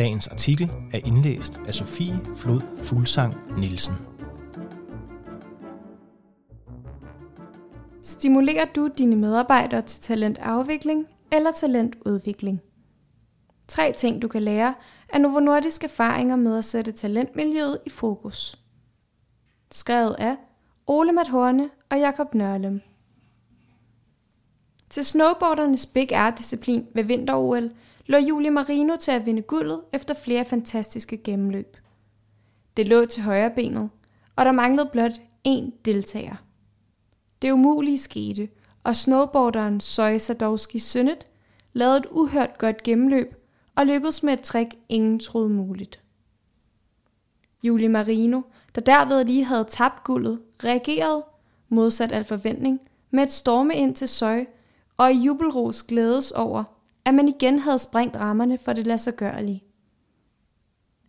Dagens artikel er indlæst af Sofie Flod Fuglsang Nielsen. Stimulerer du dine medarbejdere til talentafvikling eller talentudvikling? Tre ting, du kan lære af Novo Nordisk erfaringer med at sætte talentmiljøet i fokus. Skrevet af Ole Mathorne og Jakob Nørlem. Til snowboardernes Big Air-disciplin ved vinter-OL lå Julie Marino til at vinde guldet efter flere fantastiske gennemløb. Det lå til højre benet, og der manglede blot én deltager. Det umulige skete, og snowboarderen Zoe Sadowski Sønnet lavede et uhørt godt gennemløb og lykkedes med et trick, ingen troede muligt. Julie Marino, der derved lige havde tabt guldet, reagerede, modsat al forventning, med et storme ind til Søj og i jubelros glædes over, at man igen havde sprængt rammerne for det lassergørlige.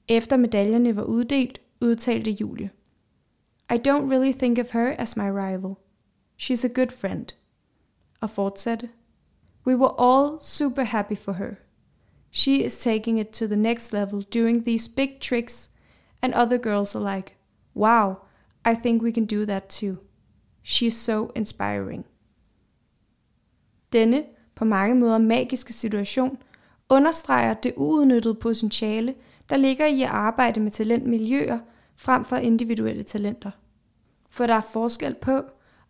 Efter medaljerne var uddelt, udtalte Julie. I don't really think of her as my rival. She's a good friend. Og fortsatte. We were all super happy for her. She is taking it to the next level doing these big tricks, and other girls are like, wow, I think we can do that too. She's so inspiring. Denne på mange måder magiske situation, understreger det uudnyttede potentiale, der ligger i at arbejde med talentmiljøer frem for individuelle talenter. For der er forskel på,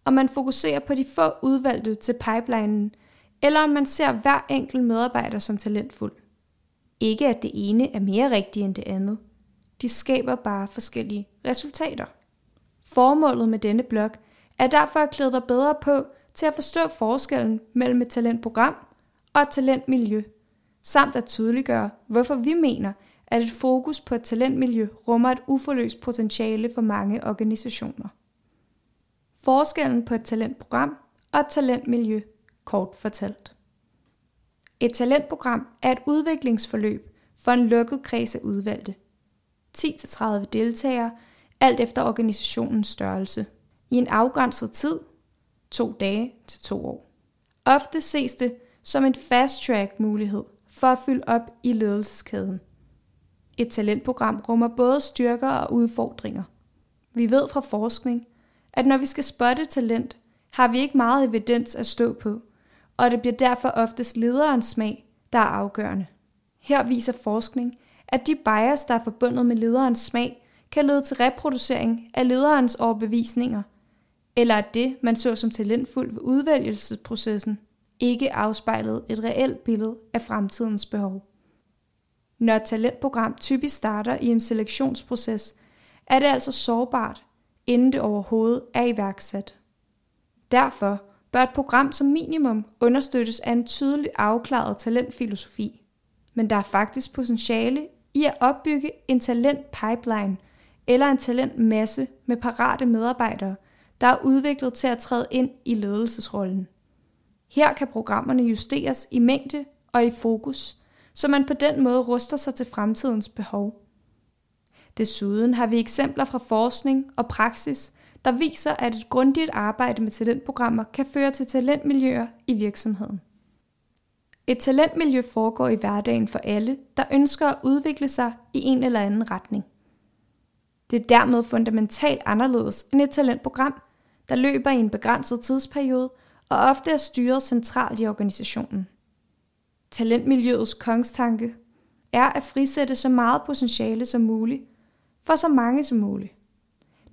om man fokuserer på de få udvalgte til pipelinen, eller om man ser hver enkelt medarbejder som talentfuld. Ikke at det ene er mere rigtigt end det andet. De skaber bare forskellige resultater. Formålet med denne blog er derfor at klæde dig bedre på til at forstå forskellen mellem et talentprogram og et talentmiljø, samt at tydeliggøre, hvorfor vi mener, at et fokus på et talentmiljø rummer et uforløst potentiale for mange organisationer. Forskellen på et talentprogram og et talentmiljø, kort fortalt. Et talentprogram er et udviklingsforløb for en lukket kreds af udvalgte. 10-30 deltagere, alt efter organisationens størrelse, i en afgrænset tid to dage til to år. Ofte ses det som en fast-track mulighed for at fylde op i ledelseskæden. Et talentprogram rummer både styrker og udfordringer. Vi ved fra forskning, at når vi skal spotte talent, har vi ikke meget evidens at stå på, og det bliver derfor oftest lederens smag, der er afgørende. Her viser forskning, at de bias, der er forbundet med lederens smag, kan lede til reproducering af lederens overbevisninger eller at det, man så som talentfuld ved udvælgelsesprocessen, ikke afspejlede et reelt billede af fremtidens behov. Når et talentprogram typisk starter i en selektionsproces, er det altså sårbart, inden det overhovedet er iværksat. Derfor bør et program som minimum understøttes af en tydeligt afklaret talentfilosofi. Men der er faktisk potentiale i at opbygge en talentpipeline eller en talentmasse med parate medarbejdere – der er udviklet til at træde ind i ledelsesrollen. Her kan programmerne justeres i mængde og i fokus, så man på den måde ruster sig til fremtidens behov. Desuden har vi eksempler fra forskning og praksis, der viser, at et grundigt arbejde med talentprogrammer kan føre til talentmiljøer i virksomheden. Et talentmiljø foregår i hverdagen for alle, der ønsker at udvikle sig i en eller anden retning. Det er dermed fundamentalt anderledes end et talentprogram, der løber i en begrænset tidsperiode og ofte er styret centralt i organisationen. Talentmiljøets kongstanke er at frisætte så meget potentiale som muligt for så mange som muligt.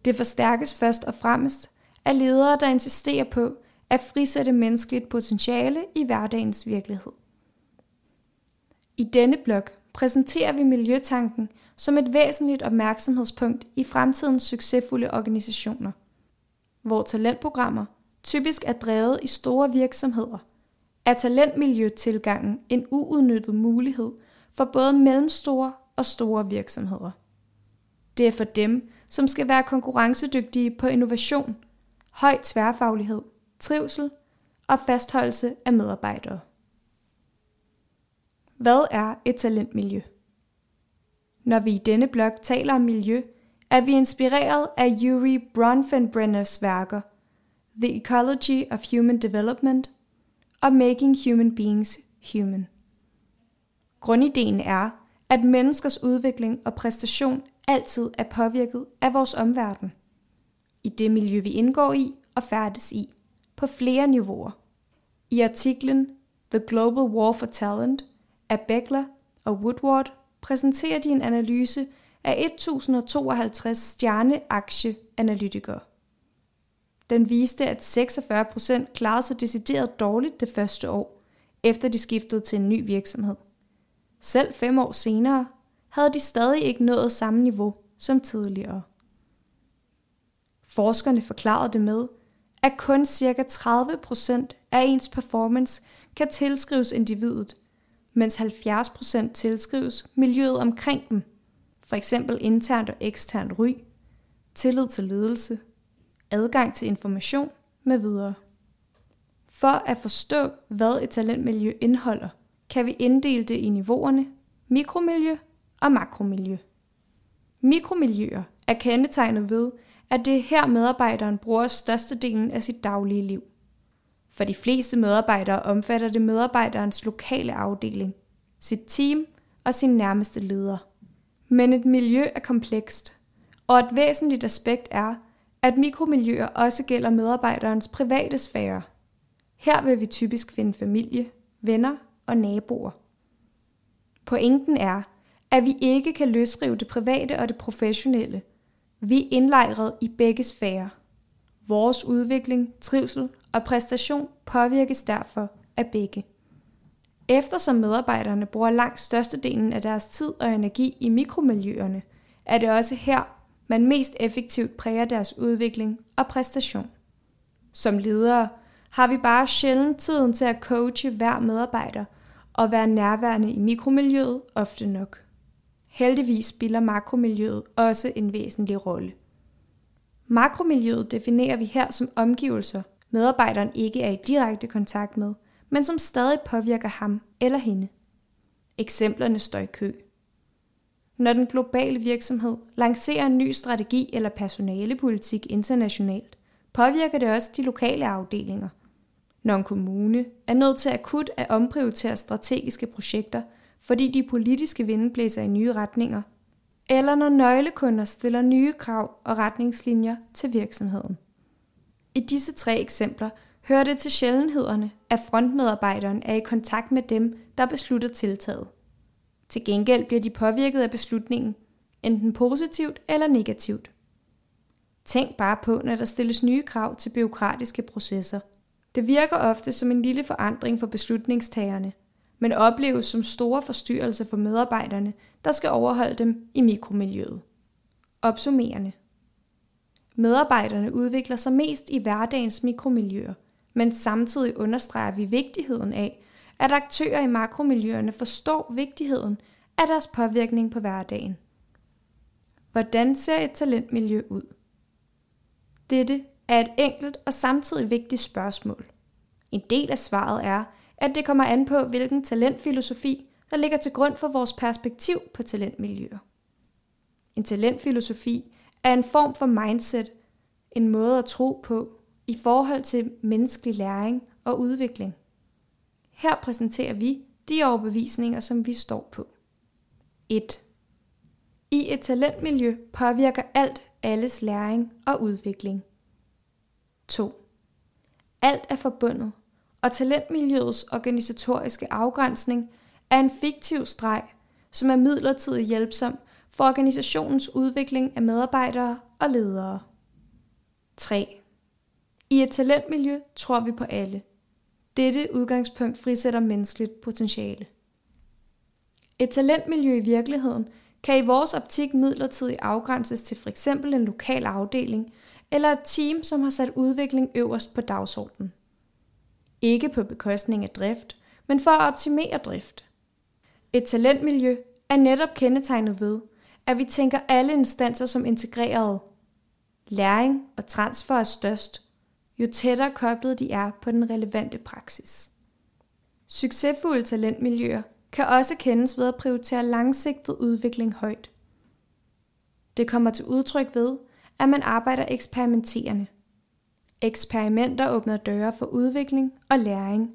Det forstærkes først og fremmest af ledere, der insisterer på at frisætte menneskeligt potentiale i hverdagens virkelighed. I denne blog præsenterer vi miljøtanken som et væsentligt opmærksomhedspunkt i fremtidens succesfulde organisationer – hvor talentprogrammer typisk er drevet i store virksomheder, er talentmiljøtilgangen en uudnyttet mulighed for både mellemstore og store virksomheder. Det er for dem, som skal være konkurrencedygtige på innovation, høj tværfaglighed, trivsel og fastholdelse af medarbejdere. Hvad er et talentmiljø? Når vi i denne blog taler om miljø, er vi inspireret af Yuri Bronfenbrenners værker The Ecology of Human Development og Making Human Beings Human. Grundideen er, at menneskers udvikling og præstation altid er påvirket af vores omverden. I det miljø, vi indgår i og færdes i, på flere niveauer. I artiklen The Global War for Talent af Beckler og Woodward præsenterer de en analyse af 1052 stjerneaktieanalytikere. Den viste, at 46% klarede sig decideret dårligt det første år, efter de skiftede til en ny virksomhed. Selv fem år senere havde de stadig ikke nået samme niveau som tidligere. Forskerne forklarede det med, at kun ca. 30% af ens performance kan tilskrives individet, mens 70% tilskrives miljøet omkring dem, for eksempel internt og eksternt ry, tillid til ledelse, adgang til information med videre. For at forstå, hvad et talentmiljø indeholder, kan vi inddele det i niveauerne mikromiljø og makromiljø. Mikromiljøer er kendetegnet ved, at det er her medarbejderen bruger størstedelen af sit daglige liv. For de fleste medarbejdere omfatter det medarbejderens lokale afdeling, sit team og sin nærmeste leder. Men et miljø er komplekst, og et væsentligt aspekt er, at mikromiljøer også gælder medarbejderens private sfære. Her vil vi typisk finde familie, venner og naboer. Pointen er, at vi ikke kan løsrive det private og det professionelle. Vi er indlejret i begge sfærer. Vores udvikling, trivsel og præstation påvirkes derfor af begge. Eftersom medarbejderne bruger langt størstedelen af deres tid og energi i mikromiljøerne, er det også her, man mest effektivt præger deres udvikling og præstation. Som ledere har vi bare sjældent tiden til at coache hver medarbejder og være nærværende i mikromiljøet ofte nok. Heldigvis spiller makromiljøet også en væsentlig rolle. Makromiljøet definerer vi her som omgivelser, medarbejderen ikke er i direkte kontakt med, men som stadig påvirker ham eller hende. Eksemplerne står i kø. Når den globale virksomhed lancerer en ny strategi eller personalepolitik internationalt, påvirker det også de lokale afdelinger. Når en kommune er nødt til akut at omprioritere strategiske projekter, fordi de politiske vinde blæser i nye retninger, eller når nøglekunder stiller nye krav og retningslinjer til virksomheden. I disse tre eksempler hører det til sjældenhederne, at frontmedarbejderen er i kontakt med dem, der beslutter tiltaget. Til gengæld bliver de påvirket af beslutningen, enten positivt eller negativt. Tænk bare på, når der stilles nye krav til byråkratiske processer. Det virker ofte som en lille forandring for beslutningstagerne, men opleves som store forstyrrelser for medarbejderne, der skal overholde dem i mikromiljøet. Opsummerende. Medarbejderne udvikler sig mest i hverdagens mikromiljøer, men samtidig understreger vi vigtigheden af, at aktører i makromiljøerne forstår vigtigheden af deres påvirkning på hverdagen. Hvordan ser et talentmiljø ud? Dette er et enkelt og samtidig vigtigt spørgsmål. En del af svaret er, at det kommer an på, hvilken talentfilosofi, der ligger til grund for vores perspektiv på talentmiljøer. En talentfilosofi er en form for mindset, en måde at tro på i forhold til menneskelig læring og udvikling. Her præsenterer vi de overbevisninger, som vi står på. 1. I et talentmiljø påvirker alt alles læring og udvikling. 2. Alt er forbundet, og talentmiljøets organisatoriske afgrænsning er en fiktiv streg, som er midlertidigt hjælpsom for organisationens udvikling af medarbejdere og ledere. 3. I et talentmiljø tror vi på alle. Dette udgangspunkt frisætter menneskeligt potentiale. Et talentmiljø i virkeligheden kan i vores optik midlertidigt afgrænses til f.eks. en lokal afdeling eller et team, som har sat udvikling øverst på dagsordenen. Ikke på bekostning af drift, men for at optimere drift. Et talentmiljø er netop kendetegnet ved, at vi tænker alle instanser som integrerede. Læring og transfer er størst, jo tættere koblet de er på den relevante praksis. Succesfulde talentmiljøer kan også kendes ved at prioritere langsigtet udvikling højt. Det kommer til udtryk ved, at man arbejder eksperimenterende. Eksperimenter åbner døre for udvikling og læring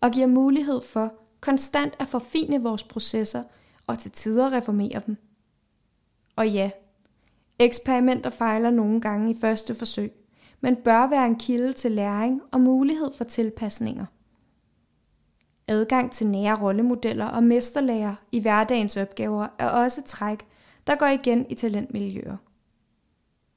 og giver mulighed for konstant at forfine vores processer og til tider reformere dem. Og ja, eksperimenter fejler nogle gange i første forsøg, men bør være en kilde til læring og mulighed for tilpasninger. Adgang til nære rollemodeller og mesterlærer i hverdagens opgaver er også træk, der går igen i talentmiljøer.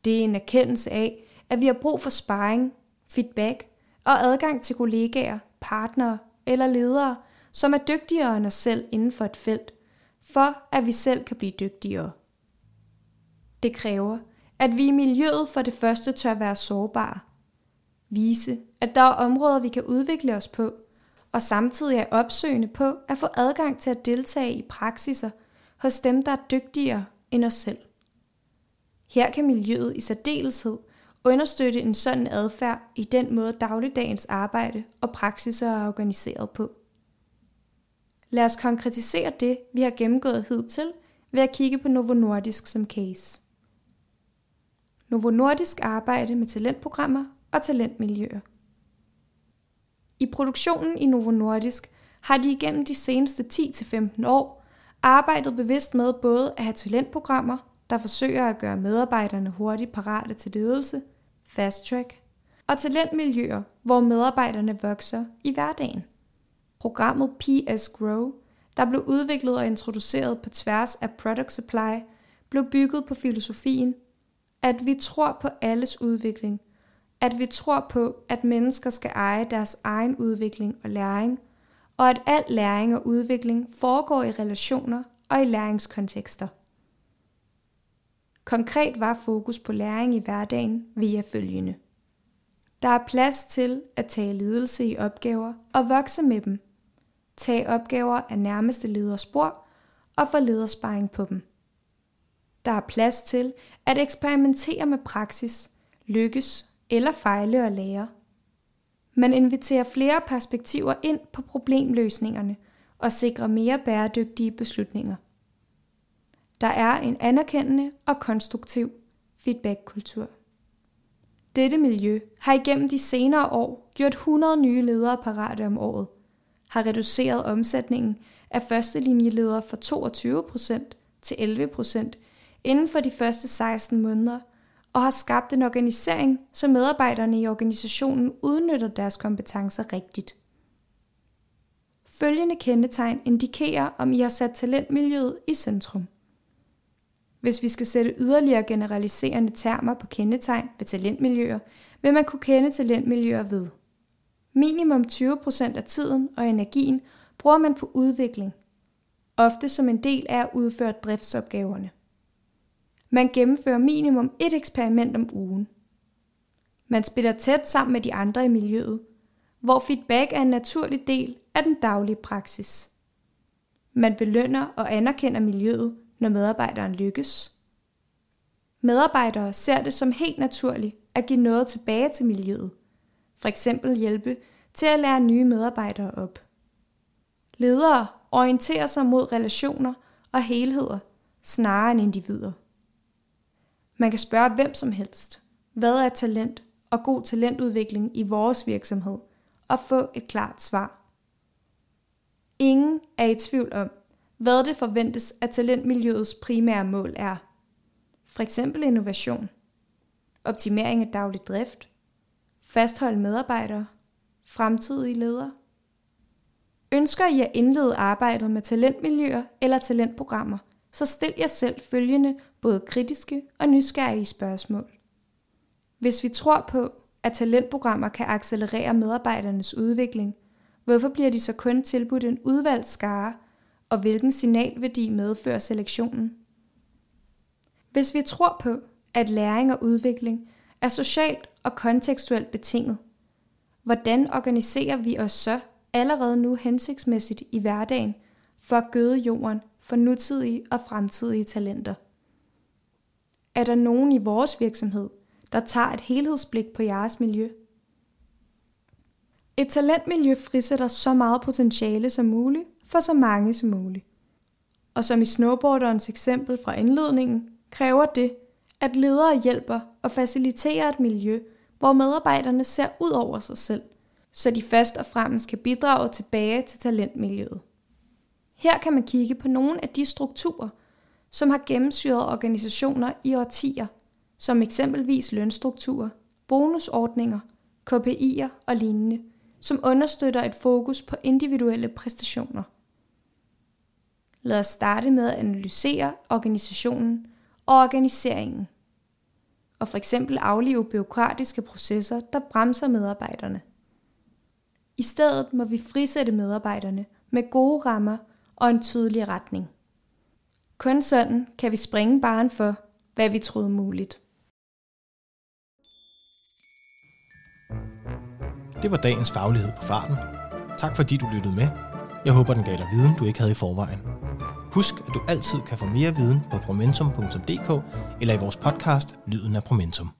Det er en erkendelse af, at vi har brug for sparring, feedback og adgang til kollegaer, partnere eller ledere, som er dygtigere end os selv inden for et felt, for at vi selv kan blive dygtigere. Det kræver, at vi i miljøet for det første tør være sårbare. Vise, at der er områder, vi kan udvikle os på, og samtidig er opsøgende på at få adgang til at deltage i praksiser hos dem, der er dygtigere end os selv. Her kan miljøet i særdeleshed understøtte en sådan adfærd i den måde dagligdagens arbejde og praksiser er organiseret på. Lad os konkretisere det, vi har gennemgået hidtil, ved at kigge på Novo Nordisk som case. Novo Nordisk arbejde med talentprogrammer og talentmiljøer. I produktionen i Novo Nordisk har de igennem de seneste 10-15 år arbejdet bevidst med både at have talentprogrammer, der forsøger at gøre medarbejderne hurtigt parate til ledelse, fast track, og talentmiljøer, hvor medarbejderne vokser i hverdagen. Programmet PS Grow, der blev udviklet og introduceret på tværs af Product Supply, blev bygget på filosofien, at vi tror på alles udvikling, at vi tror på, at mennesker skal eje deres egen udvikling og læring, og at al læring og udvikling foregår i relationer og i læringskontekster. Konkret var fokus på læring i hverdagen via følgende. Der er plads til at tage ledelse i opgaver og vokse med dem. Tag opgaver af nærmeste leders spor og få ledersparing på dem. Der er plads til at eksperimentere med praksis, lykkes eller fejle og lære. Man inviterer flere perspektiver ind på problemløsningerne og sikrer mere bæredygtige beslutninger. Der er en anerkendende og konstruktiv feedbackkultur. Dette miljø har igennem de senere år gjort 100 nye ledere parate om året, har reduceret omsætningen af førstelinjeledere fra 22% til 11% inden for de første 16 måneder, og har skabt en organisering, så medarbejderne i organisationen udnytter deres kompetencer rigtigt. Følgende kendetegn indikerer, om I har sat talentmiljøet i centrum. Hvis vi skal sætte yderligere generaliserende termer på kendetegn ved talentmiljøer, vil man kunne kende talentmiljøer ved. Minimum 20% af tiden og energien bruger man på udvikling, ofte som en del af at udføre driftsopgaverne. Man gennemfører minimum et eksperiment om ugen. Man spiller tæt sammen med de andre i miljøet, hvor feedback er en naturlig del af den daglige praksis. Man belønner og anerkender miljøet, når medarbejderen lykkes. Medarbejdere ser det som helt naturligt at give noget tilbage til miljøet. For eksempel hjælpe til at lære nye medarbejdere op. Ledere orienterer sig mod relationer og helheder snarere end individer. Man kan spørge hvem som helst, hvad er talent og god talentudvikling i vores virksomhed, og få et klart svar. Ingen er i tvivl om, hvad det forventes, at talentmiljøets primære mål er. For eksempel innovation, optimering af daglig drift, fastholde medarbejdere, fremtidige ledere. Ønsker I at indlede arbejdet med talentmiljøer eller talentprogrammer, så stil jer selv følgende både kritiske og nysgerrige spørgsmål. Hvis vi tror på, at talentprogrammer kan accelerere medarbejdernes udvikling, hvorfor bliver de så kun tilbudt en udvalgt skare, og hvilken signalværdi medfører selektionen? Hvis vi tror på, at læring og udvikling er socialt og kontekstuelt betinget, hvordan organiserer vi os så allerede nu hensigtsmæssigt i hverdagen for at gøde jorden for nutidige og fremtidige talenter? Er der nogen i vores virksomhed, der tager et helhedsblik på jeres miljø. Et talentmiljø frisætter så meget potentiale som muligt for så mange som muligt. Og som i snowboarderens eksempel fra indledningen, kræver det, at ledere hjælper og faciliterer et miljø, hvor medarbejderne ser ud over sig selv, så de først og fremmest kan bidrage tilbage til talentmiljøet. Her kan man kigge på nogle af de strukturer, som har gennemsyret organisationer i årtier, som eksempelvis lønstrukturer, bonusordninger, KPI'er og lignende, som understøtter et fokus på individuelle præstationer. Lad os starte med at analysere organisationen og organiseringen, og for eksempel aflive byråkratiske processer, der bremser medarbejderne. I stedet må vi frisætte medarbejderne med gode rammer og en tydelig retning. Kun sådan kan vi springe baren for, hvad vi troede muligt. Det var dagens faglighed på farten. Tak fordi du lyttede med. Jeg håber, den gav dig viden, du ikke havde i forvejen. Husk, at du altid kan få mere viden på promentum.dk eller i vores podcast Lyden af Promentum.